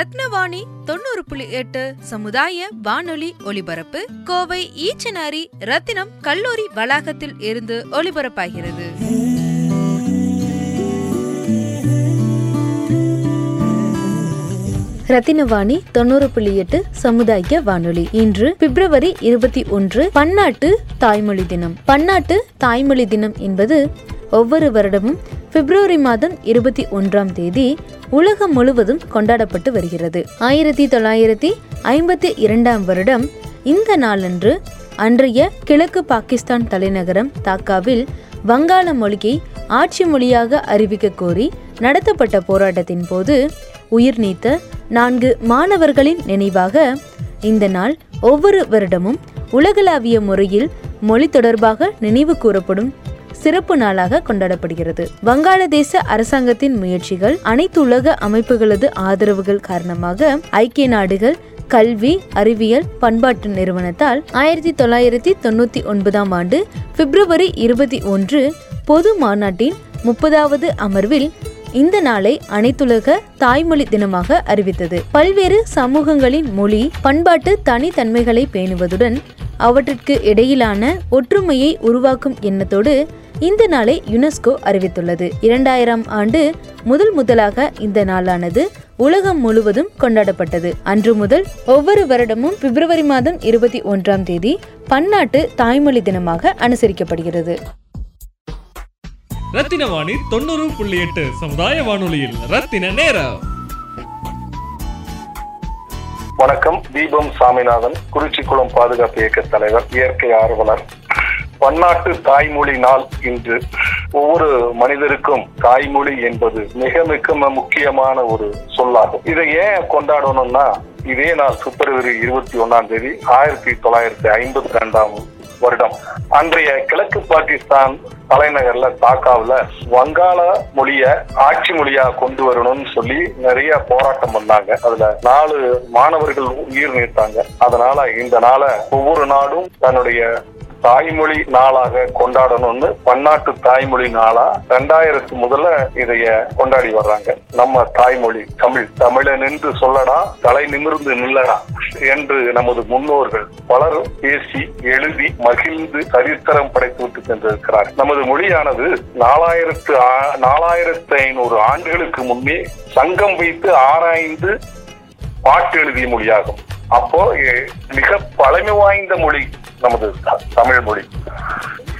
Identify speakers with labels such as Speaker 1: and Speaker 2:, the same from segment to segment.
Speaker 1: ரத்னவாணி
Speaker 2: தொண்ணூறு புள்ளி எட்டு சமுதாய வானொலி ஒலிபரப்பு கோவை ஈச்சனாரி ரத்தினம் கல்லூரி வளாகத்தில் இருந்து ஒலிபரப்பாகிறது.
Speaker 3: ரத்தினவாணி தொண்ணூறு புள்ளி எட்டு சமுதாய வானொலி. இன்று பிப்ரவரி இருபத்தி ஒன்று பன்னாட்டு தாய்மொழி தினம். பன்னாட்டு தாய்மொழி தினம் என்பது ஒவ்வொரு வருடமும் பிப்ரவரி மாதம் இருபத்தி ஒன்றாம் தேதி உலகம் முழுவதும் கொண்டாடப்பட்டு வருகிறது. ஆயிரத்தி தொள்ளாயிரத்தி ஐம்பத்தி இரண்டாம் வருடம் இந்த நாளன்று அன்றைய கிழக்கு பாகிஸ்தான் தலைநகரம் தாக்காவில் வங்காள மொழியை ஆட்சி மொழியாக அறிவிக்க கோரி நடத்தப்பட்ட போராட்டத்தின் போது உயிர் நீத்த நான்கு மாணவர்களின் நினைவாக இந்த நாள் ஒவ்வொரு வருடமும் உலகளாவிய முறையில் மொழி தொடர்பாக நினைவு கூறப்படும் சிறப்பு நாளாக கொண்டாடப்படுகிறது. வங்காளதேச அரசாங்கத்தின் முயற்சிகள் அனைத்து உலக அமைப்புகளது ஆதரவுகள் காரணமாக ஐக்கிய நாடுகள் கல்வி அறிவியல் பண்பாட்டு நிறுவனத்தால் ஆயிரத்தி தொள்ளாயிரத்தி தொண்ணூத்தி ஒன்பதாம் ஆண்டு பிப்ரவரி இருபத்தி ஒன்று பொது மாநாட்டின் முப்பதாவது அமர்வில் இந்த நாளை அனைத்துலக தாய்மொழி தினமாக அறிவித்தது. பல்வேறு சமூகங்களின் மொழி பண்பாட்டு தனித்தன்மைகளை பேணுவதுடன் அவற்றிற்கு இடையிலான ஒற்றுமையை உருவாக்கும் எண்ணத்தோடு இந்த நாளை யுனெஸ்கோ அறிவித்துள்ளது. இரண்டாயிரம் ஆண்டு முதல் முதலாக இந்த நாளானது உலகம் முழுவதும் கொண்டாடப்பட்டது. அன்று முதல் ஒவ்வொரு வருடமும் பிப்ரவரி மாதம் இருபத்தி ஒன்றாம் தேதி பன்னாட்டு தாய்மொழி தினமாக அனுசரிக்கப்படுகிறது.
Speaker 4: ரத்தின வாணி தொண்ணூறு புள்ளி எட்டு சமுதாய வானொலியில் ரத்தின நேரம்.
Speaker 5: வணக்கம். தீபம் சாமிநாதன் குறிச்சிக்குளம் பாதுகாப்பு இயக்க தலைவர் இயற்கை ஆர்வலர் பன்னாட்டு தாய்மொழி நாள் இன்று ஒவ்வொரு மனிதருக்கும் தாய்மொழி என்பது மிக மிக முக்கியமான ஒரு சொல்லாகும். இதை ஏன் கொண்டாடணும்னா இதே நாள் பிப்ரவரி இருபத்தி ஒன்னாம் தேதி ஆயிரத்தி தொள்ளாயிரத்தி ஐம்பத்தி ரெண்டாம் வருடம். அன்றைய கிழக்கு பாகிஸ்தான் தலைநகர்ல தாக்காவுல வங்காள மொழிய ஆட்சி மொழியா கொண்டு வரணும்னு சொல்லி நிறைய போராட்டம் பண்ணாங்க. அதுல நாலு மாணவர்கள் உயிர் நீத்தாங்க. அதனால இந்த நாளை ஒவ்வொரு நாடும் தன்னுடைய தாய்மொழி நாளாக கொண்டாடணும்னு பன்னாட்டு தாய்மொழி நாளா ரெண்டாயிரத்து முதல்ல இதைய கொண்டாடி வர்றாங்க. நம்ம தாய்மொழி தமிழ். தமிழ நின்று சொல்லடா தலை நிமிர்ந்து நில்லடா என்று நமது முன்னோர்கள் பலரும் பேசி எழுதி மகிழ்ந்து சரித்திரம் படைத்து விட்டு சென்றிருக்கிறார் நமது மொழியானது நாலாயிரத்து நாலாயிரத்து ஐநூறு ஆண்டுகளுக்கு முன்னே சங்கம் வைத்து ஆராய்ந்து பாட்டு எழுதிய மொழியாகும். அப்போ மிக பழமை வாய்ந்த மொழி நமது த- தமிழ் மொழி.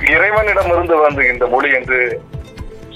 Speaker 5: இறைவனிடமிருந்து வந்து இந்த மொழி என்று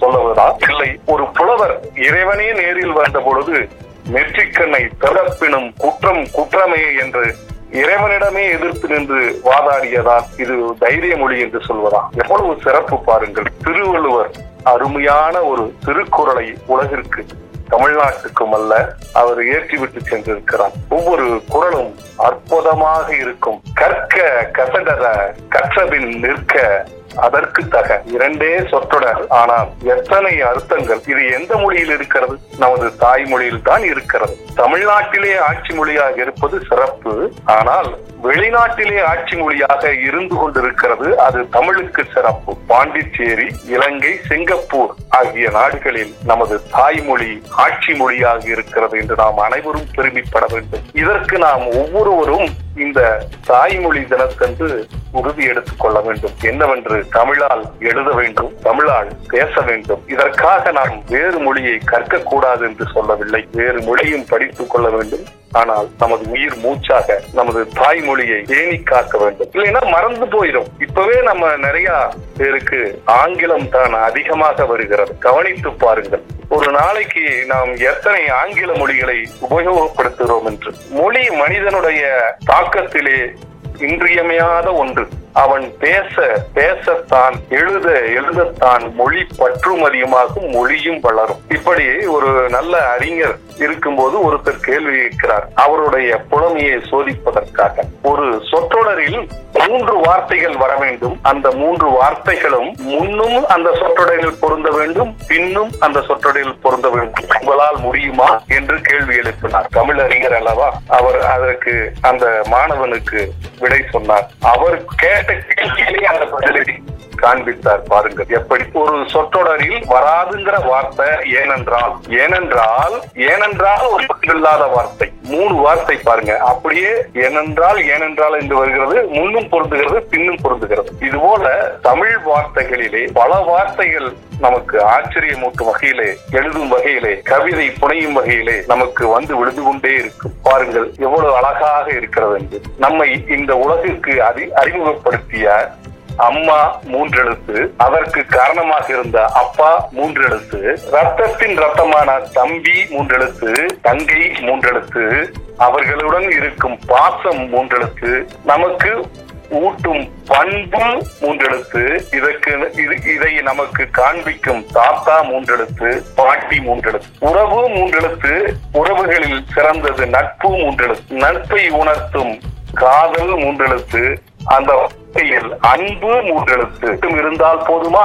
Speaker 5: சொல்லுவதா இல்லை ஒரு புலவர் இறைவனே நேரில் வந்த பொழுது நெற்றிக்கண்ணை திறப்பினும் குற்றம் குற்றமே என்று இறைவனிடமே எதிர்த்து நின்று வாதாடியதால் இது தைரிய மொழி என்று சொல்வதா எவ்வளவு சிறப்பு பாருங்கள். திருவள்ளுவர் அருமையான ஒரு திருக்குறளை உலகிற்கு தமிழ்நாட்டுக்கும் அல்ல அவர் ஏற்றிவிட்டு சென்றிருக்கிறார். ஒவ்வொரு குரலும் அற்புதமாக இருக்கும். கற்க கசடர கற்றவில் நிற்க அதற்கு தக இரண்டே சொற்றொடர். ஆனால் எத்தனை அர்த்தங்கள் இது எந்த மொழியில் இருக்கிறது? நமது தாய்மொழியில் தான் இருக்கிறது. தமிழ்நாட்டிலே ஆட்சி மொழியாக இருப்பது சிறப்பு. ஆனால் வெளிநாட்டிலே ஆட்சி மொழியாக இருந்து கொண்டிருக்கிறது அது தமிழுக்கு சிறப்பு. பாண்டிச்சேரி இலங்கை சிங்கப்பூர் ஆகிய நாடுகளில் நமது தாய்மொழி ஆட்சி மொழியாக இருக்கிறது என்று நாம் அனைவரும் பெருமைப்பட வேண்டும். இதற்கு நாம் ஒவ்வொருவரும் இந்த தாய்மொழி தினத்தன்று உறுதி எடுத்துக் கொள்ள வேண்டும். என்னவென்று தமிழால் எழுத வேண்டும் தமிழால் பேச வேண்டும். இதற்காக நாம் வேறு மொழியை கற்கக்கூடாது என்று சொல்லவில்லை. வேறு மொழியும் படித்துக் கொள்ள வேண்டும். ஆனால் நமது உயிர் மூச்சாக நமது தாய்மொழியை பேணி காக்க வேண்டும். இல்லைன்னா மறந்து போயிடும். இப்பவே நம்ம நிறைய பேருக்கு ஆங்கிலம் தான் அதிகமாக வருகிறது. கவனித்து பாருங்கள். ஒரு நாளைக்கு நாம் எத்தனை ஆங்கில மொழிகளை உபயோகப்படுத்துகிறோம் என்று. மொழி மனிதனுடைய தாக்கத்திலே இன்றியமையாத ஒன்று. அவன் பேச பேசத்தான் எழுத எழுதத்தான் மொழி பற்றும் அதிகமாகும் மொழியும் வளரும். இப்படி ஒரு நல்ல அறிஞர் இருக்கும்போது ஒருத்தர் கேள்வி கேட்கிறார். அவருடைய புலமையை சோதிப்பதற்காக. ஒரு சொற்றொடரில் மூன்று வார்த்தைகள் வர வேண்டும். அந்த மூன்று வார்த்தைகளும் முன்னும் அந்த சொற்றொடரில் பொருந்த வேண்டும் பின்னும் அந்த சொற்றொடரில் பொருந்த வேண்டும். உங்களால் முடியுமா என்று கேள்வி எழுப்பினார். தமிழறிஞர் அல்லவா? அவர் அதற்கு அந்த மாணவனுக்கு விடை சொன்னார். அவர் கேட்ட அந்த பதிலை காண்பித்தார் பாருங்கள். எப்படி? ஒரு சொற்றொடரில் வராதுங்கிற வார்த்தை ஏனென்றால் ஏனென்றால் ஏனென்றால் ஒரு இல்லாத வார்த்தை. மூணு வார்த்தை பாருங்க. அப்படியே ஏனென்றால் ஏனென்றால் என்று வருகிறது முன்னும் பொருந்துகிறது பின்னும் பொருந்துகிறது. இது போல தமிழ் வார்த்தைகளிலே பல வார்த்தைகள் நமக்கு ஆச்சரியமூட்டும் வகையிலே எழுதும் வகையிலே கவிதை புனையும் வகையிலே நமக்கு வந்து விழுந்து கொண்டே இருக்கும். பாருங்கள் எவ்வளவு அழகாக இருக்கிறது என்று. நம்மை இந்த உலகிற்கு அறி அறிமுகப்படுத்திய அம்மா மூன்றெழுத்து அதற்கு காரணமாக இருந்த அப்பா மூன்றெழுத்து ரத்தத்தின் ரத்தமான தம்பி மூன்றெழுத்து தங்கை மூன்றெழுத்து அவர்களுடன் இருக்கும் பாசம் மூன்றெழுத்து நமக்கு ஊட்டும் பண்பு மூன்றெழுத்து இதற்கு இதை நமக்கு காண்பிக்கும் தாத்தா மூன்றெழுத்து பாட்டி மூன்றெழுத்து. உறவு மூன்றெழுத்து உறவுகளில் சிறந்தது நட்பு மூன்றெழுத்து. நட்பை உணர்த்தும் காதல் மூன்றெழுத்து அந்த வார்த்தையில் அன்பு மூன்றெழுத்து இருந்தால் போதுமா?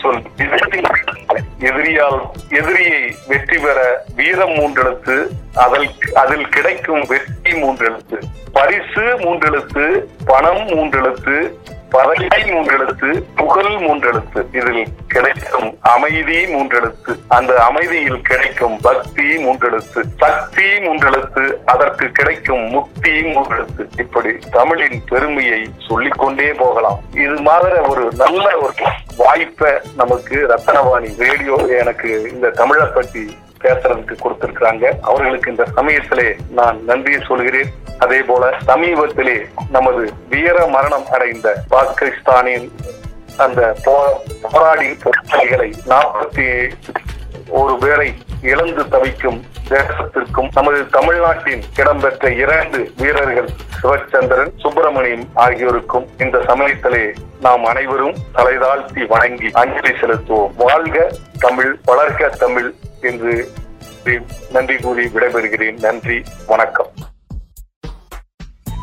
Speaker 5: சொல் எதிரியால் எதிரியை வெற்றி பெற வீரம் மூன்றெழுத்து அதில் அதில் கிடைக்கும் வெற்றி மூன்றெழுத்து பரிசு மூன்றெழுத்து பணம் மூன்றெழுத்து பறவை மூன்றெழுத்து புகழ் மூன்றெழுத்து. இதில் கிடைக்கும் அமைதி மூன்றெழுத்து. அந்த அமைதியில் கிடைக்கும் பக்தி மூன்றெழுத்து. சக்தி மூன்றெழுத்து அதற்கு கிடைக்கும் முக்தி மூன்றெழுத்து. இப்படி தமிழின் பெருமையை சொல்லிக்கொண்டே போகலாம். இது மாதிரி ஒரு நல்ல ஒரு வாய்ப்பை நமக்கு ரத்தனவாணி ரேடியோ எனக்கு இந்த தமிழை பற்றி பேசுறதுக்கு கொடுத்திருக்கிறாங்க. அவர்களுக்கு இந்த சமயத்திலே நான் நன்றியை சொல்கிறேன். அதே போல சமீபத்திலே நமது வீர மரணம் அடைந்த பாகிஸ்தானின் அந்த போராடி போராளிகளை நாற்பத்தி ஒரு பேரை இழந்து தவிக்கும் தேசத்திற்கும் நமது தமிழ்நாட்டின் இடம்பெற்ற இரண்டு வீரர்கள் சிவச்சந்திரன் சுப்பிரமணியம் ஆகியோருக்கும் இந்த சமயத்திலே நாம் அனைவரும் தலைதாழ்த்தி வணங்கி அஞ்சலி செலுத்துவோம். வாழ்க தமிழ் வளர்க்க தமிழ். என்று நன்றி கூறி விடைபெறுகிறேன். நன்றி வணக்கம்.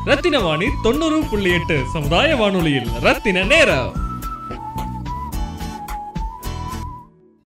Speaker 4: ரத்தின வாணி தொண்ணூறு புள்ளி எட்டு சமுதாய வானொலியில் ரத்தின நேரம்.